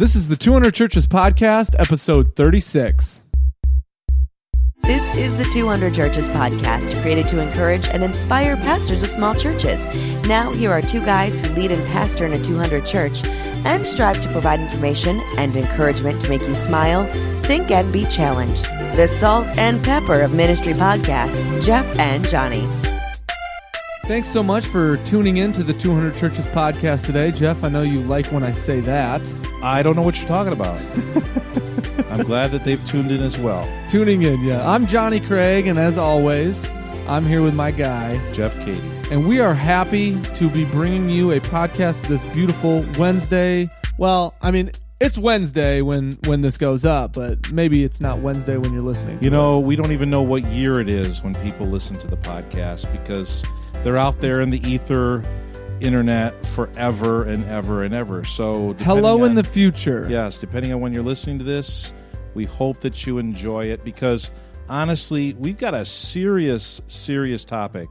This is the 200 Churches Podcast, episode 36. This is the 200 Churches podcast, created to encourage and inspire pastors of small churches. Now, here are two guys who lead and pastor in a 200 church and strive to provide information and encouragement to make you smile, think, and be challenged. The salt and pepper of ministry podcasts, Jeff and Johnny. Thanks so much for tuning in to the 200 Churches Podcast today. Jeff, I know you like when I say that. I don't know what you're talking about. I'm glad that they've tuned in as well. Tuning in, yeah. I'm Johnny Craig, and as always, I'm here with my guy, Jeff Katie. and we are happy to be bringing you a podcast this beautiful Wednesday. Well, I mean, it's Wednesday when when this goes up, but maybe it's not Wednesday when you're listening. You it. know, we don't even know what year it is when people listen to the podcast because they're out there in the ether internet forever and ever and ever. So, hello in on- the future. Yes, depending on when you're listening to this, we hope that you enjoy it because honestly, we've got a serious, serious topic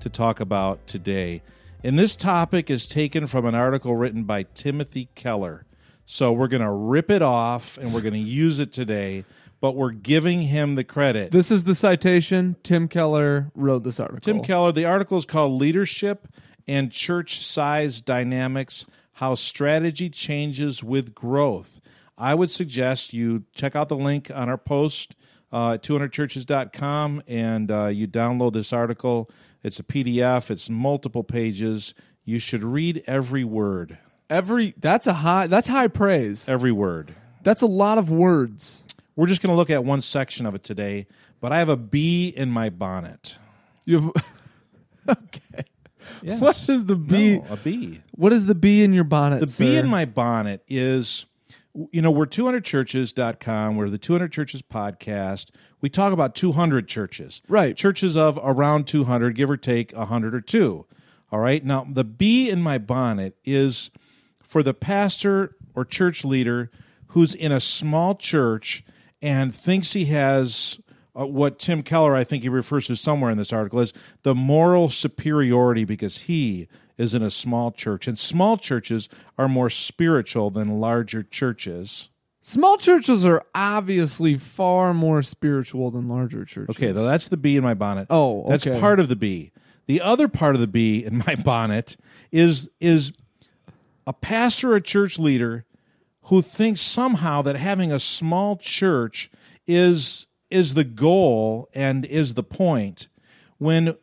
to talk about today. And this topic is taken from an article written by Timothy Keller. So we're going to rip it off and we're going to use it today, but we're giving him the credit. This is the citation. Tim Keller wrote this article. Tim Keller, the article is called Leadership and Church Size Dynamics How Strategy Changes with Growth. I would suggest you check out the link on our post uh, at 200churches.com and uh, you download this article. It's a PDF, it's multiple pages. You should read every word. Every that's a high that's high praise. Every word. That's a lot of words. We're just going to look at one section of it today, but I have a bee in my bonnet. You have okay. Yes. What is the bee? No, a bee. What is the bee in your bonnet? The bee in my bonnet is, you know, we're 200churches.com. We're the 200 Churches podcast. We talk about 200 churches. Right. Churches of around 200, give or take 100 or two. All right. Now, the bee in my bonnet is for the pastor or church leader who's in a small church and thinks he has uh, what Tim Keller, I think he refers to somewhere in this article, is the moral superiority because he is in a small church. And small churches are more spiritual than larger churches. Small churches are obviously far more spiritual than larger churches. Okay, though that's the bee in my bonnet. Oh, that's part of the bee. The other part of the bee in my bonnet is is a pastor or church leader who thinks somehow that having a small church is is the goal and is the point when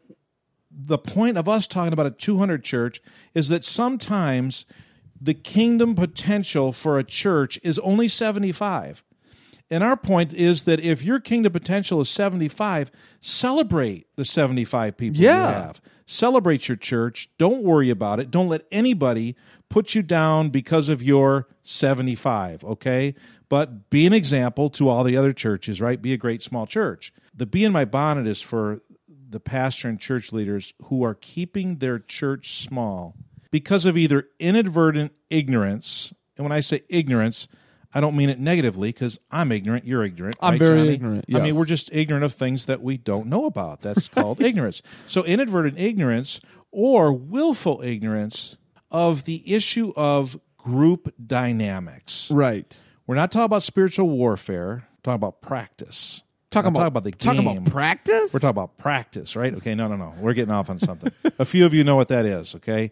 the point of us talking about a 200 church is that sometimes the kingdom potential for a church is only 75 and our point is that if your kingdom potential is 75, celebrate the 75 people Yeah. you have. Celebrate your church. Don't worry about it. Don't let anybody put you down because of your 75, okay? But be an example to all the other churches, right? Be a great small church. The bee in my bonnet is for the pastor and church leaders who are keeping their church small because of either inadvertent ignorance. And when I say ignorance, I don't mean it negatively because I'm ignorant. You're ignorant. I'm right, very Johnny? ignorant, I mean, we're just ignorant of things that we don't know about. That's called ignorance. So, inadvertent ignorance or willful ignorance of the issue of group dynamics. Right. We're not talking about spiritual warfare. We're talking about practice. Talking about talking about the talking about practice. We're talking about practice, right? Okay, no, no, no. We're getting off on something. a few of you know what that is, okay?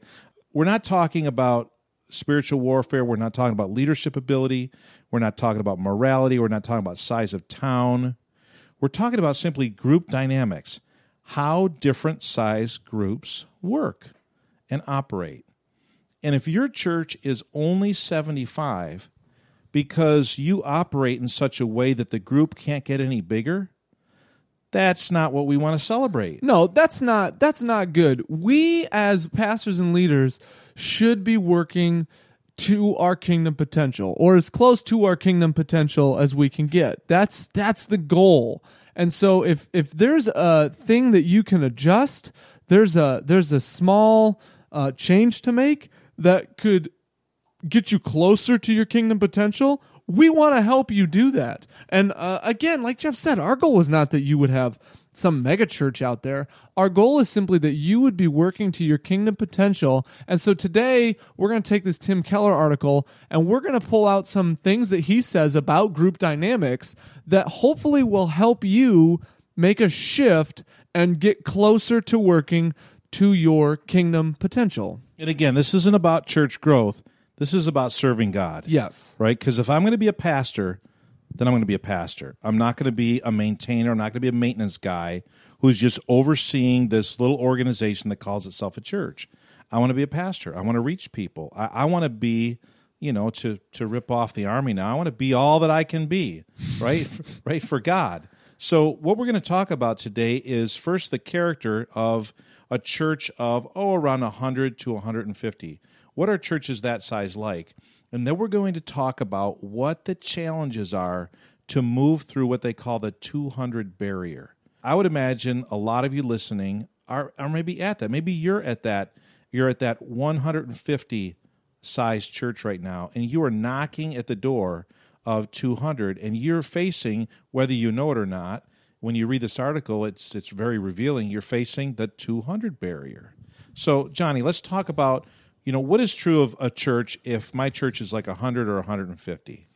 We're not talking about spiritual warfare. We're not talking about leadership ability. We're not talking about morality. We're not talking about size of town. We're talking about simply group dynamics, how different size groups work and operate. And if your church is only 75 because you operate in such a way that the group can't get any bigger, that's not what we want to celebrate. No, that's not that's not good. We as pastors and leaders should be working to our kingdom potential or as close to our kingdom potential as we can get. That's that's the goal. And so if if there's a thing that you can adjust, there's a there's a small uh, change to make that could get you closer to your kingdom potential, we want to help you do that. And uh, again, like Jeff said, our goal is not that you would have some mega church out there. Our goal is simply that you would be working to your kingdom potential. And so today we're going to take this Tim Keller article and we're going to pull out some things that he says about group dynamics that hopefully will help you make a shift and get closer to working to your kingdom potential. And again, this isn't about church growth. This is about serving God. Yes. Right? Because if I'm going to be a pastor, then I'm going to be a pastor. I'm not going to be a maintainer. I'm not going to be a maintenance guy who's just overseeing this little organization that calls itself a church. I want to be a pastor. I want to reach people. I, I want to be, you know, to to rip off the army now. I want to be all that I can be, right? right for God. So what we're going to talk about today is first the character of a church of oh around 100 to 150. What are churches that size like? And then we're going to talk about what the challenges are to move through what they call the 200 barrier. I would imagine a lot of you listening are, are maybe at that. Maybe you're at that. You're at that 150 size church right now, and you are knocking at the door of 200, and you're facing, whether you know it or not, when you read this article, it's it's very revealing. You're facing the 200 barrier. So, Johnny, let's talk about you know, what is true of a church if my church is like 100 or 150?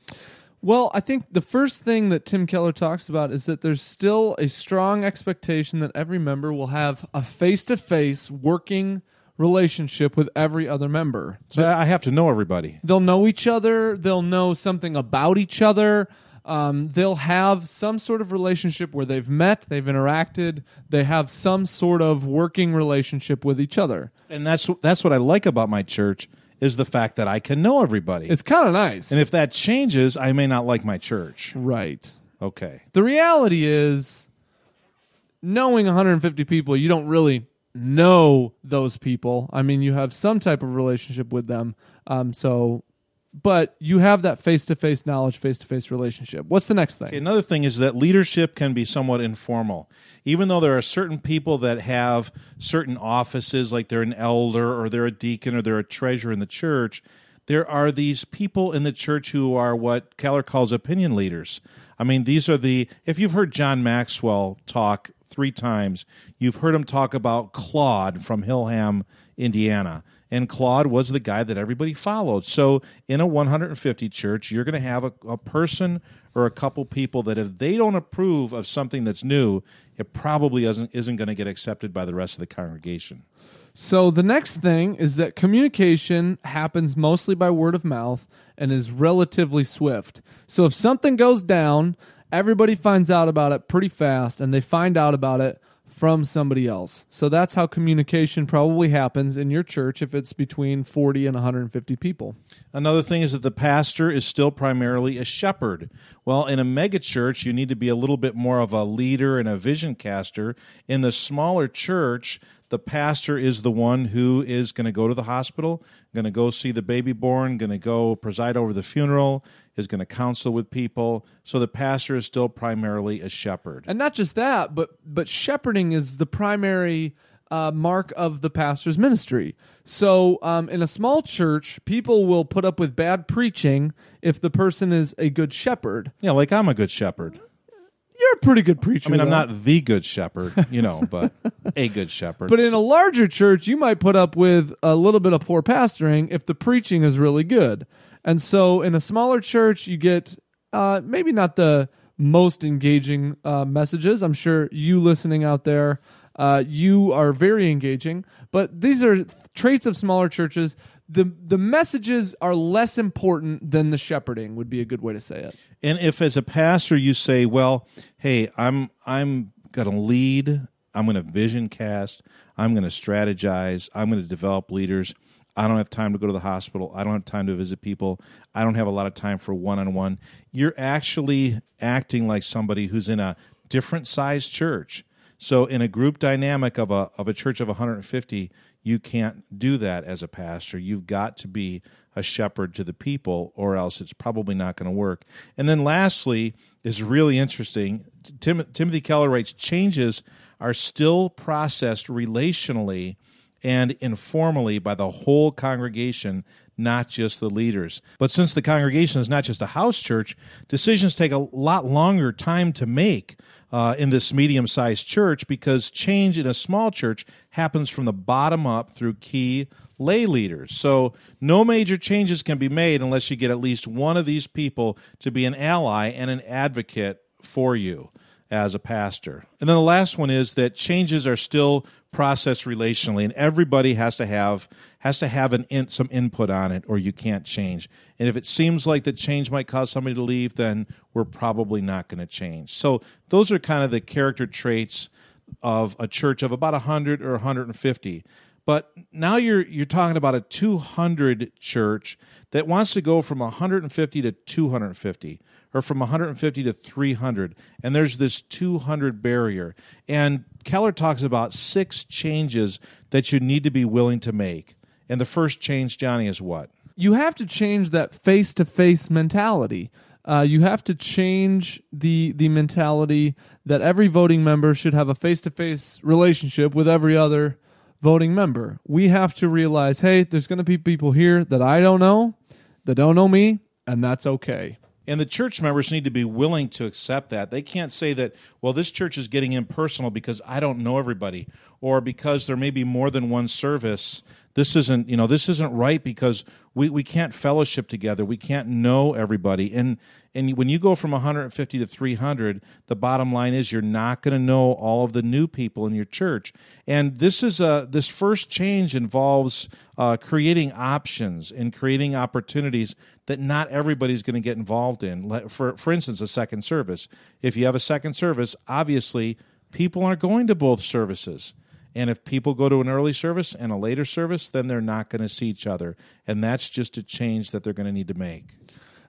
Well, I think the first thing that Tim Keller talks about is that there's still a strong expectation that every member will have a face to face working relationship with every other member. So I have to know everybody. They'll know each other, they'll know something about each other. Um, they'll have some sort of relationship where they've met, they've interacted, they have some sort of working relationship with each other. And that's that's what I like about my church is the fact that I can know everybody. It's kind of nice. And if that changes, I may not like my church. Right. Okay. The reality is knowing 150 people, you don't really know those people. I mean, you have some type of relationship with them. Um, so but you have that face to face knowledge, face to face relationship. What's the next thing? Another thing is that leadership can be somewhat informal. Even though there are certain people that have certain offices, like they're an elder or they're a deacon or they're a treasurer in the church, there are these people in the church who are what Keller calls opinion leaders. I mean, these are the, if you've heard John Maxwell talk three times, you've heard him talk about Claude from Hillham, Indiana and Claude was the guy that everybody followed. So in a 150 church, you're going to have a, a person or a couple people that if they don't approve of something that's new, it probably isn't, isn't going to get accepted by the rest of the congregation. So the next thing is that communication happens mostly by word of mouth and is relatively swift. So if something goes down, everybody finds out about it pretty fast and they find out about it from somebody else. So that's how communication probably happens in your church if it's between 40 and 150 people. Another thing is that the pastor is still primarily a shepherd. Well, in a mega church, you need to be a little bit more of a leader and a vision caster. In the smaller church, the pastor is the one who is going to go to the hospital, going to go see the baby born, going to go preside over the funeral, is going to counsel with people. So the pastor is still primarily a shepherd. And not just that, but but shepherding is the primary uh, mark of the pastor's ministry. So um, in a small church, people will put up with bad preaching if the person is a good shepherd. Yeah, like I'm a good shepherd. You're a pretty good preacher. I mean, I'm though. not the good shepherd, you know, but a good shepherd. But in a larger church, you might put up with a little bit of poor pastoring if the preaching is really good. And so in a smaller church, you get uh, maybe not the most engaging uh, messages. I'm sure you listening out there, uh, you are very engaging. But these are traits of smaller churches. The the messages are less important than the shepherding would be a good way to say it. And if as a pastor you say, "Well, hey, I'm I'm going to lead, I'm going to vision cast, I'm going to strategize, I'm going to develop leaders." I don't have time to go to the hospital. I don't have time to visit people. I don't have a lot of time for one on one. You're actually acting like somebody who's in a different size church. So in a group dynamic of a of a church of 150, you can't do that as a pastor. You've got to be a shepherd to the people or else it's probably not going to work. And then lastly is really interesting. Tim, Timothy Keller writes changes are still processed relationally and informally by the whole congregation, not just the leaders. But since the congregation is not just a house church, decisions take a lot longer time to make. Uh, in this medium sized church, because change in a small church happens from the bottom up through key lay leaders. So no major changes can be made unless you get at least one of these people to be an ally and an advocate for you as a pastor. And then the last one is that changes are still processed relationally and everybody has to have has to have an in, some input on it or you can't change. And if it seems like the change might cause somebody to leave, then we're probably not going to change. So those are kind of the character traits of a church of about 100 or 150. But now you're you're talking about a 200 church that wants to go from 150 to 250 or from 150 to 300 and there's this 200 barrier. And Keller talks about six changes that you need to be willing to make. And the first change, Johnny, is what? You have to change that face to face mentality. Uh, you have to change the the mentality that every voting member should have a face to face relationship with every other voting member. We have to realize, hey, there's going to be people here that I don't know, that don't know me, and that's okay. And the church members need to be willing to accept that. They can't say that, well, this church is getting impersonal because I don't know everybody, or because there may be more than one service. This isn't, you know, this isn't right because we, we can't fellowship together. We can't know everybody. And and when you go from 150 to 300, the bottom line is you're not going to know all of the new people in your church. And this is a this first change involves uh, creating options and creating opportunities that not everybody's going to get involved in. For for instance, a second service. If you have a second service, obviously people aren't going to both services. And if people go to an early service and a later service, then they're not going to see each other. And that's just a change that they're going to need to make.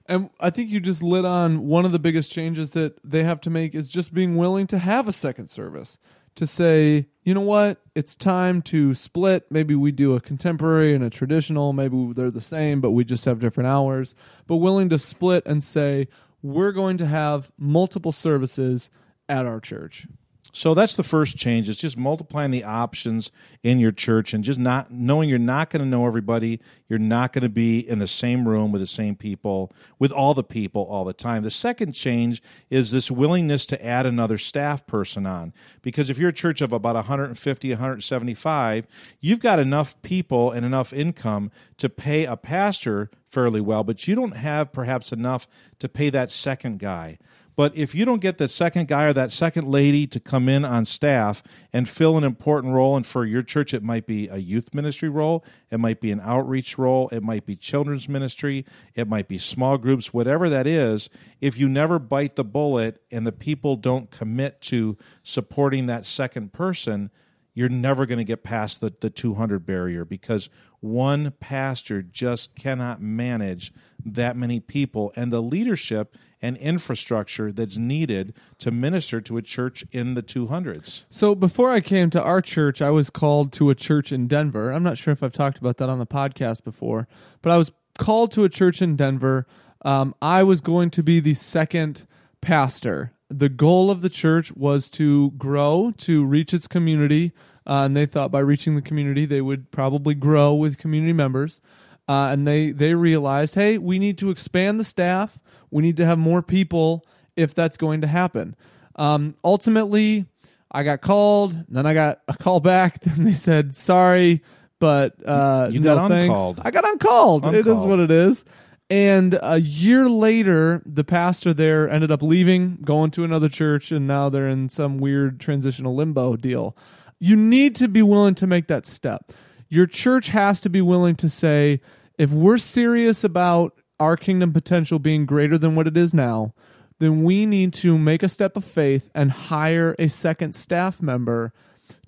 And I think you just lit on one of the biggest changes that they have to make is just being willing to have a second service. To say, you know what, it's time to split. Maybe we do a contemporary and a traditional. Maybe they're the same, but we just have different hours. But willing to split and say, we're going to have multiple services at our church. So that's the first change. It's just multiplying the options in your church and just not knowing you're not going to know everybody. You're not going to be in the same room with the same people, with all the people all the time. The second change is this willingness to add another staff person on. Because if you're a church of about 150, 175, you've got enough people and enough income to pay a pastor fairly well, but you don't have perhaps enough to pay that second guy. But if you don't get that second guy or that second lady to come in on staff and fill an important role, and for your church, it might be a youth ministry role, it might be an outreach role, it might be children's ministry, it might be small groups, whatever that is, if you never bite the bullet and the people don't commit to supporting that second person, you're never going to get past the, the 200 barrier because one pastor just cannot manage that many people. And the leadership and infrastructure that's needed to minister to a church in the 200s. So before I came to our church, I was called to a church in Denver. I'm not sure if I've talked about that on the podcast before, but I was called to a church in Denver. Um, I was going to be the second pastor. The goal of the church was to grow, to reach its community, uh, and they thought by reaching the community, they would probably grow with community members. Uh, and they they realized, hey, we need to expand the staff. We need to have more people if that's going to happen. Um, ultimately, I got called, then I got a call back. Then they said, sorry, but uh, you got no uncalled. Thanks. I got uncalled. uncalled. It is what it is. And a year later, the pastor there ended up leaving, going to another church, and now they're in some weird transitional limbo deal. You need to be willing to make that step. Your church has to be willing to say, if we're serious about our kingdom potential being greater than what it is now, then we need to make a step of faith and hire a second staff member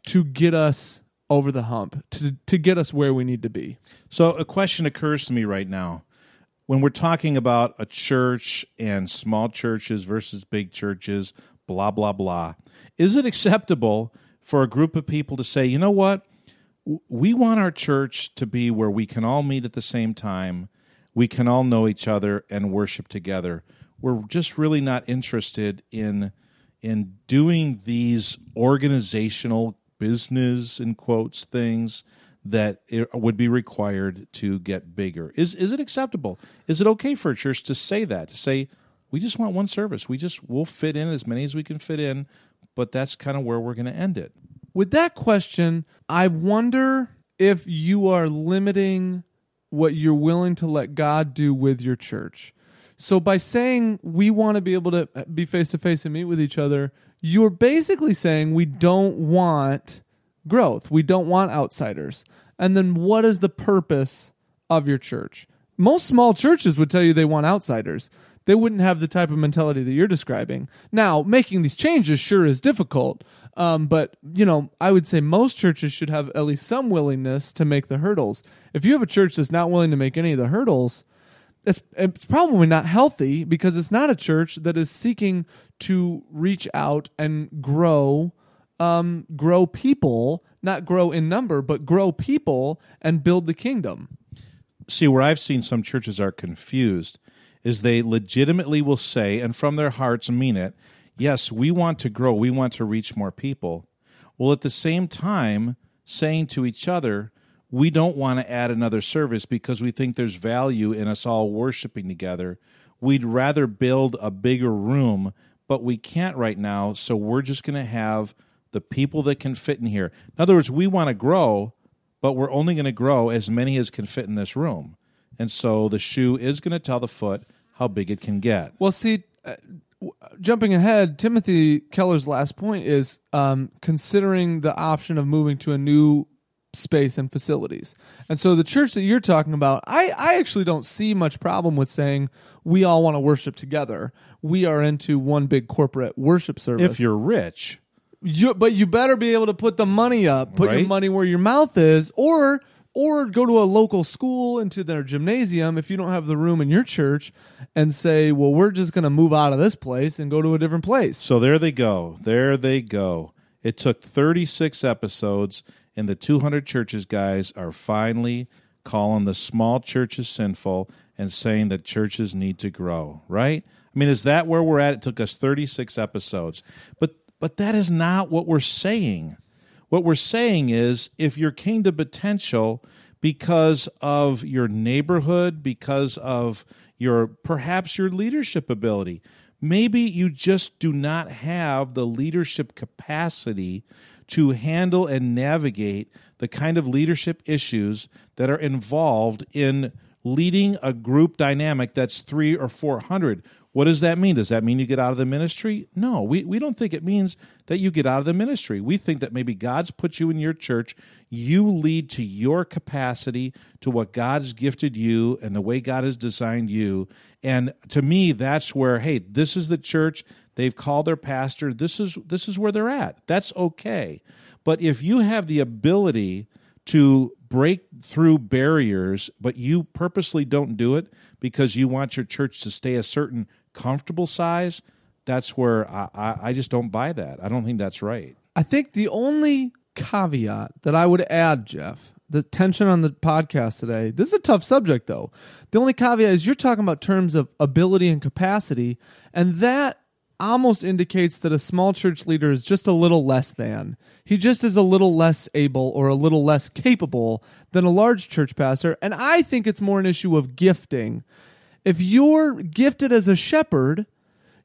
to get us over the hump, to, to get us where we need to be. So, a question occurs to me right now. When we're talking about a church and small churches versus big churches, blah, blah, blah, is it acceptable for a group of people to say, you know what? We want our church to be where we can all meet at the same time we can all know each other and worship together. We're just really not interested in in doing these organizational business in quotes things that it would be required to get bigger. Is is it acceptable? Is it okay for a church to say that? To say we just want one service. We just we'll fit in as many as we can fit in, but that's kind of where we're going to end it. With that question, I wonder if you are limiting what you're willing to let God do with your church. So by saying we want to be able to be face to face and meet with each other, you're basically saying we don't want growth. We don't want outsiders. And then what is the purpose of your church? Most small churches would tell you they want outsiders. They wouldn't have the type of mentality that you're describing. Now, making these changes sure is difficult, um, but you know, I would say most churches should have at least some willingness to make the hurdles. If you have a church that's not willing to make any of the hurdles, it's it's probably not healthy because it's not a church that is seeking to reach out and grow um, grow people, not grow in number, but grow people and build the kingdom. See, where I've seen some churches are confused is they legitimately will say, and from their hearts mean it, yes, we want to grow, we want to reach more people. Well, at the same time, saying to each other, we don't want to add another service because we think there's value in us all worshiping together. We'd rather build a bigger room, but we can't right now, so we're just going to have the people that can fit in here. In other words, we want to grow, but we're only going to grow as many as can fit in this room. And so the shoe is going to tell the foot how big it can get. Well, see, uh, jumping ahead, Timothy Keller's last point is um, considering the option of moving to a new space and facilities. And so the church that you're talking about, I, I actually don't see much problem with saying we all want to worship together. We are into one big corporate worship service. If you're rich, You, but you better be able to put the money up, put your money where your mouth is, or or go to a local school into their gymnasium if you don't have the room in your church, and say, well, we're just going to move out of this place and go to a different place. So there they go. There they go. It took 36 episodes, and the 200 churches guys are finally calling the small churches sinful and saying that churches need to grow, right? I mean, is that where we're at? It took us 36 episodes. But but that is not what we're saying. What we're saying is if your kingdom potential because of your neighborhood, because of your perhaps your leadership ability, maybe you just do not have the leadership capacity to handle and navigate the kind of leadership issues that are involved in leading a group dynamic that's three or four hundred. What does that mean? Does that mean you get out of the ministry? No, we, we don't think it means that you get out of the ministry. We think that maybe God's put you in your church. You lead to your capacity, to what God's gifted you, and the way God has designed you. And to me, that's where, hey, this is the church. They've called their pastor. This is this is where they're at. That's okay. But if you have the ability to break through barriers, but you purposely don't do it because you want your church to stay a certain comfortable size, that's where I, I, I just don't buy that. I don't think that's right. I think the only caveat that I would add, Jeff, the tension on the podcast today, this is a tough subject though. The only caveat is you're talking about terms of ability and capacity, and that almost indicates that a small church leader is just a little less than. He just is a little less able or a little less capable than a large church pastor. And I think it's more an issue of gifting. If you're gifted as a shepherd,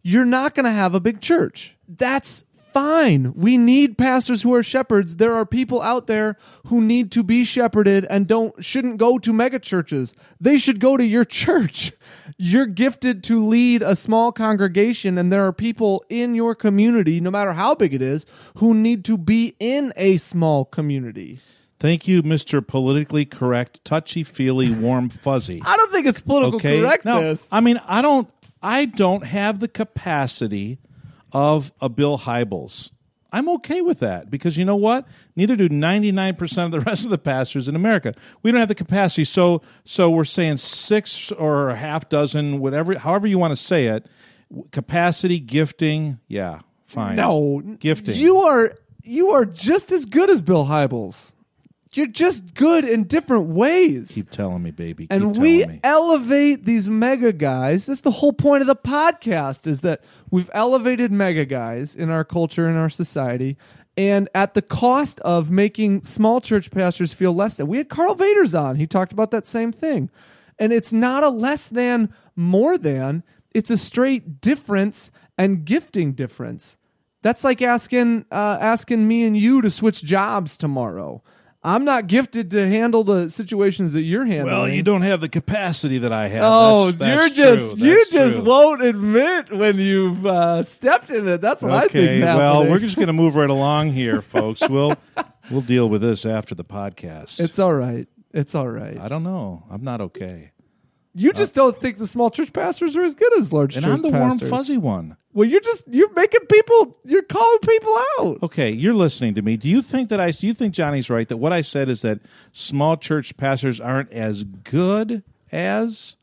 you're not going to have a big church. That's fine. We need pastors who are shepherds. There are people out there who need to be shepherded and don't shouldn't go to mega churches. They should go to your church. You're gifted to lead a small congregation and there are people in your community, no matter how big it is, who need to be in a small community. Thank you, Mr. Politically Correct, Touchy Feely, Warm Fuzzy. I don't think it's political okay correctness. No, I mean, I don't. I don't have the capacity of a Bill Hybels. I'm okay with that because you know what? Neither do 99% of the rest of the pastors in America. We don't have the capacity. So so we're saying six or a half dozen whatever however you want to say it, capacity gifting, yeah, fine. No, Gifting. You are you are just as good as Bill Hybels. You're just good in different ways. Keep telling me, baby. Keep and we me. elevate these mega guys. That's the whole point of the podcast is that we've elevated mega guys in our culture in our society and at the cost of making small church pastors feel less than. We had Karl Vaters on. He talked about that same thing. And it's not a less than, more than, it's a straight difference and gifting difference. That's like asking uh, asking me and you to switch jobs tomorrow. I'm not gifted to handle the situations that you're handling. Well, you don't have the capacity that I have. Oh, That's- that's you're just true. you That's just true. won't admit when you've uh, stepped in it. That's what I think. Okay, well, we're just going to move right along here, folks. We'll we'll deal with this after the podcast. It's all right. It's all right. I don't know. I'm not okay. You just uh, don't think the small church pastors are as good as large And church I'm the pastors. warm fuzzy one. Well, you're just you're making people. You're calling people out. Okay, you're listening to me. Do you think that I? Do you think Johnny's right that what I said is that small church pastors aren't as good as?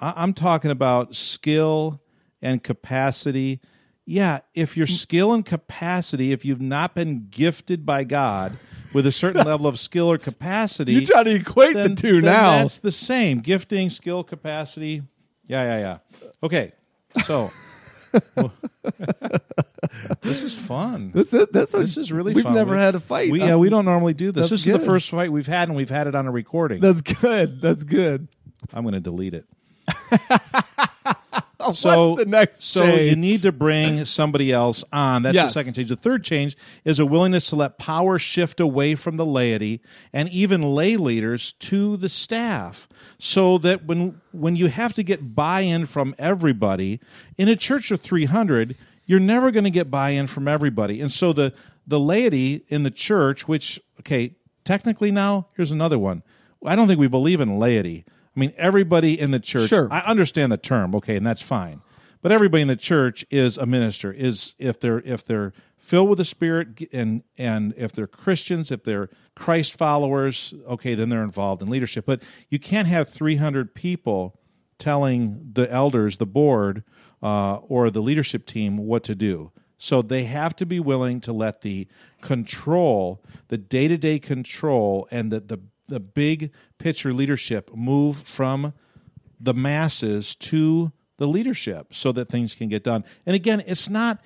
I- I'm talking about skill and capacity. Yeah, if your skill and capacity, if you've not been gifted by God with a certain level of skill or capacity, You're trying to equate then, the two now. That's the same. Gifting, skill, capacity. Yeah, yeah, yeah. Okay, so this is fun. That's it. That's a, This is really fun. We've fun. never We- had a fight. We, Uh, yeah, we don't normally do this. that's This is the first fight we've had, and we've had it on a recording. That's good. That's good. I'm going to delete it. So the next? So change? you need to bring somebody else on. That's Yes. the second change. The third change is a willingness to let power shift away from the laity and even lay leaders to the staff, so that when when you have to get buy-in from everybody in a church of 300, you're never going to get buy-in from everybody, and so the the laity in the church, which okay, technically now here's another one. I don't think we believe in laity. I mean, everybody in the church. Sure. I understand the term, okay, and that's fine. But everybody in the church is a minister. Is if they're if they're filled with the Spirit and and if they're Christians, if they're Christ followers, okay, then they're involved in leadership. But you can't have three hundred people telling the elders, the board, uh, or the leadership team what to do. So they have to be willing to let the control, the day to day control, and the, the the big picture leadership move from the masses to the leadership so that things can get done. And again, it's not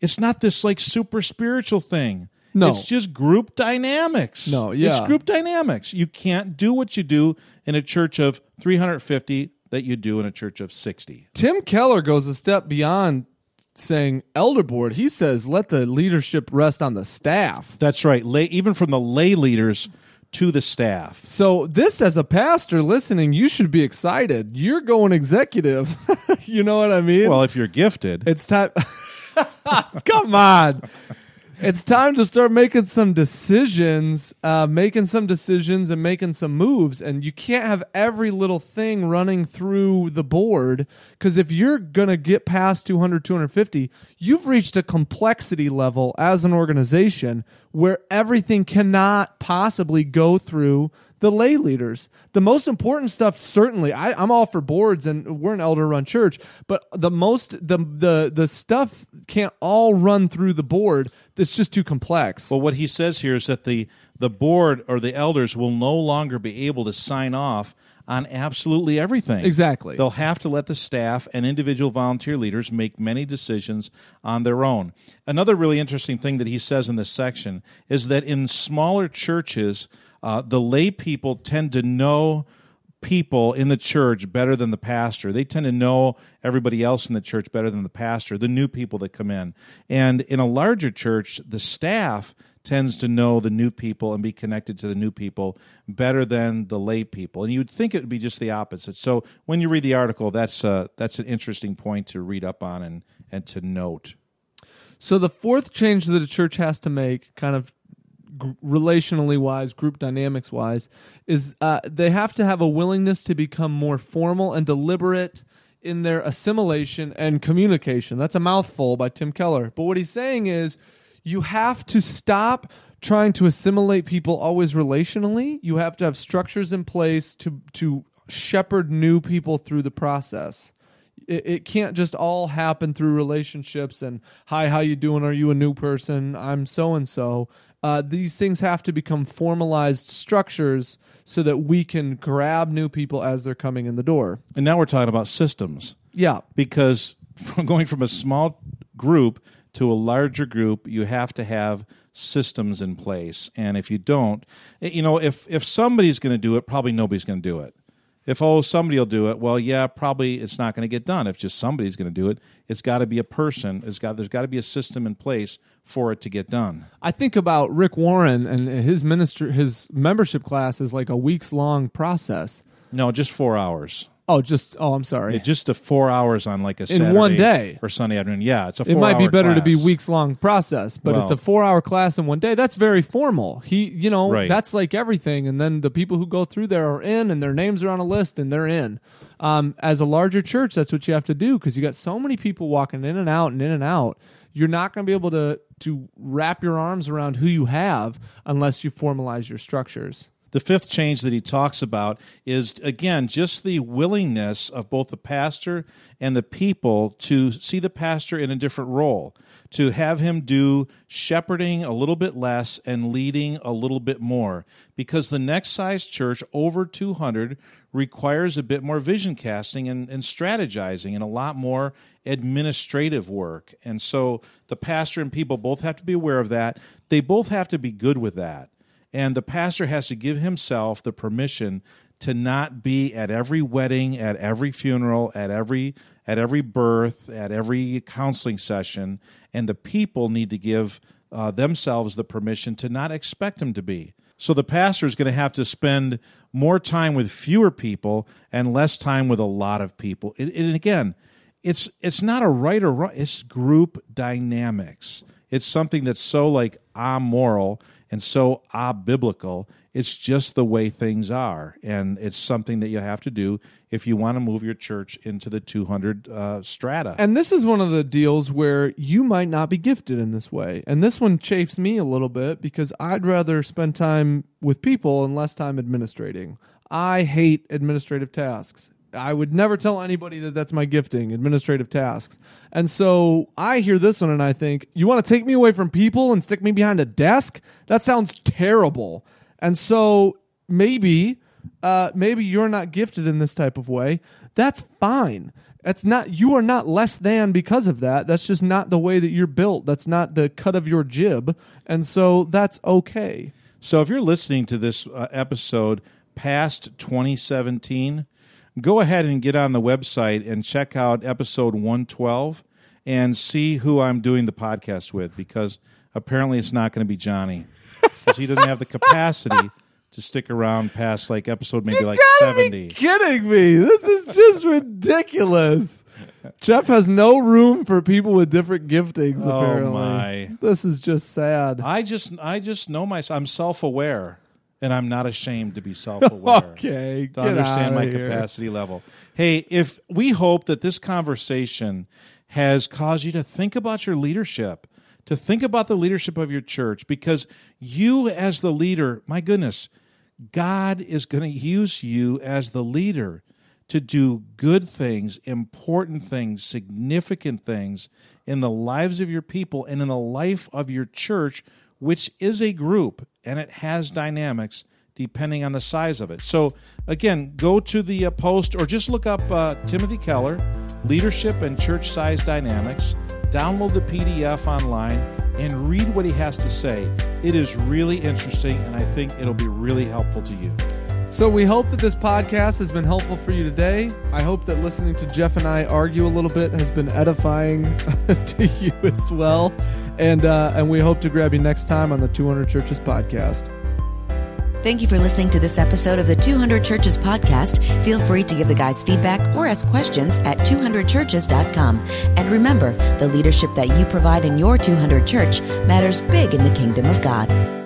it's not this like super spiritual thing. No. It's just group dynamics. No, It's yeah. group dynamics. You can't do what you do in a church of 350 that you do in a church of 60. Tim Keller goes a step beyond saying elder board. He says let the leadership rest on the staff. That's right. Lay, even from the lay leaders to the staff. So this, as a pastor listening, you should be excited. You're going executive. you know what I mean? Well, if you're gifted, It's time. Come on. It's time to start making some decisions, uh, making some decisions and making some moves. And you can't have every little thing running through the board because if you're going to get past 200, 250, you've reached a complexity level as an organization where everything cannot possibly go through the lay leaders. The most important stuff, certainly, I, I'm all for boards, and we're an elder-run church. But the most, the the the stuff can't all run through the board. It's just too complex. Well, what he says here is that the the board or the elders will no longer be able to sign off on absolutely everything. Exactly. They'll have to let the staff and individual volunteer leaders make many decisions on their own. Another really interesting thing that he says in this section is that in smaller churches, uh, the lay people tend to know people in the church better than the pastor. They tend to know everybody else in the church better than the pastor, the new people that come in. And in a larger church, the staff tends to know the new people and be connected to the new people better than the lay people. And you'd think it would be just the opposite. So when you read the article, that's uh, that's an interesting point to read up on and and to note. So the fourth change that a church has to make, kind of relationally wise, group dynamics wise, is uh, they have to have a willingness to become more formal and deliberate in their assimilation and communication. That's a mouthful by Tim Keller. But what he's saying is you have to stop trying to assimilate people always relationally. You have to have structures in place to to shepherd new people through the process it, it can't just all happen through relationships and hi how you doing are you a new person i'm so and so uh, these things have to become formalized structures so that we can grab new people as they're coming in the door And now we're talking about systems. yeah because from going from a small group to a larger group, you have to have systems in place. And if you don't, eh, you know, if if somebody's going to do it, probably nobody's going to do it. If oh somebody will do it, well yeah, probably it's not going to get done. If just somebody's going to do it, it's got to be a person. It's got there's got to be a system in place for it to get done. I think about Rick Warren and his minister his membership class is like a weeks long process. No, just four hours. Oh, just oh, I'm sorry. Yeah, just the four hours on like a Saturday one day. or Sunday afternoon. Yeah, it's a. it might be better to be weeks long process, but it's a four hour class in one day. That's very formal. He, you know, Right. that's like everything. And then the people who go through there are in, and their names are on a list, and they're in. Um, as a larger church, that's what you have to do because you got so many people walking in and out and in and out. You're not going to be able to to wrap your arms around who you have unless you formalize your structures. The fifth change that he talks about is, again, just the willingness of both the pastor and the people to see the pastor in a different role, to have him do shepherding a little bit less and leading a little bit more. Because the next size church, over 200, requires a bit more vision casting and, and strategizing and a lot more administrative work. And so the pastor and people both have to be aware of that. They both have to be good with that. And the pastor has to give himself the permission to not be at every wedding, at every funeral, at every at every birth, at every counseling session, and the people need to give uh, themselves the permission to not expect him to be. So the pastor is going to have to spend more time with fewer people and less time with a lot of people. And again, it's it's not a right or wrong. It's group dynamics. It's something that's so like amoral and so ah biblical. It's just the way things are, and it's something that you have to do if you want to move your church into the 200 uh, strata. And this is one of the deals where you might not be gifted in this way. And this one chafes me a little bit because I'd rather spend time with people and less time administrating. I hate administrative tasks. I would never tell anybody that that's my gifting, administrative tasks. And so I hear this one and I think, you want to take me away from people and stick me behind a desk? That sounds terrible. And so maybe uh, maybe you're not gifted in this type of way. That's fine. That's not you are not less than because of that. That's just not the way that you're built. That's not the cut of your jib, and so that's okay. So if you're listening to this uh, episode past 2017, go ahead and get on the website and check out episode 112 and see who I'm doing the podcast with because apparently it's not going to be Johnny because he doesn't have the capacity to stick around past like episode maybe like 70. Be kidding me? This is just ridiculous. Jeff has no room for people with different giftings. Oh, apparently, my. this is just sad. I just I just know myself. I'm self-aware and I'm not ashamed to be self-aware. okay, to understand my here. capacity level. Hey, if we hope that this conversation has caused you to think about your leadership, to think about the leadership of your church, because you as the leader, my goodness, God is going to use you as the leader to do good things, important things, significant things in the lives of your people and in the life of your church, which is a group and it has dynamics depending on the size of it. So, again, go to the uh, post or just look up uh, Timothy Keller, Leadership and Church Size Dynamics. Download the PDF online and read what he has to say. It is really interesting, and I think it'll be really helpful to you. So we hope that this podcast has been helpful for you today. I hope that listening to Jeff and I argue a little bit has been edifying to you as well. And uh, and we hope to grab you next time on the 200 Churches podcast. Thank you for listening to this episode of the 200 Churches podcast. Feel free to give the guys feedback or ask questions at 200churches.com. And remember, the leadership that you provide in your 200 church matters big in the kingdom of God.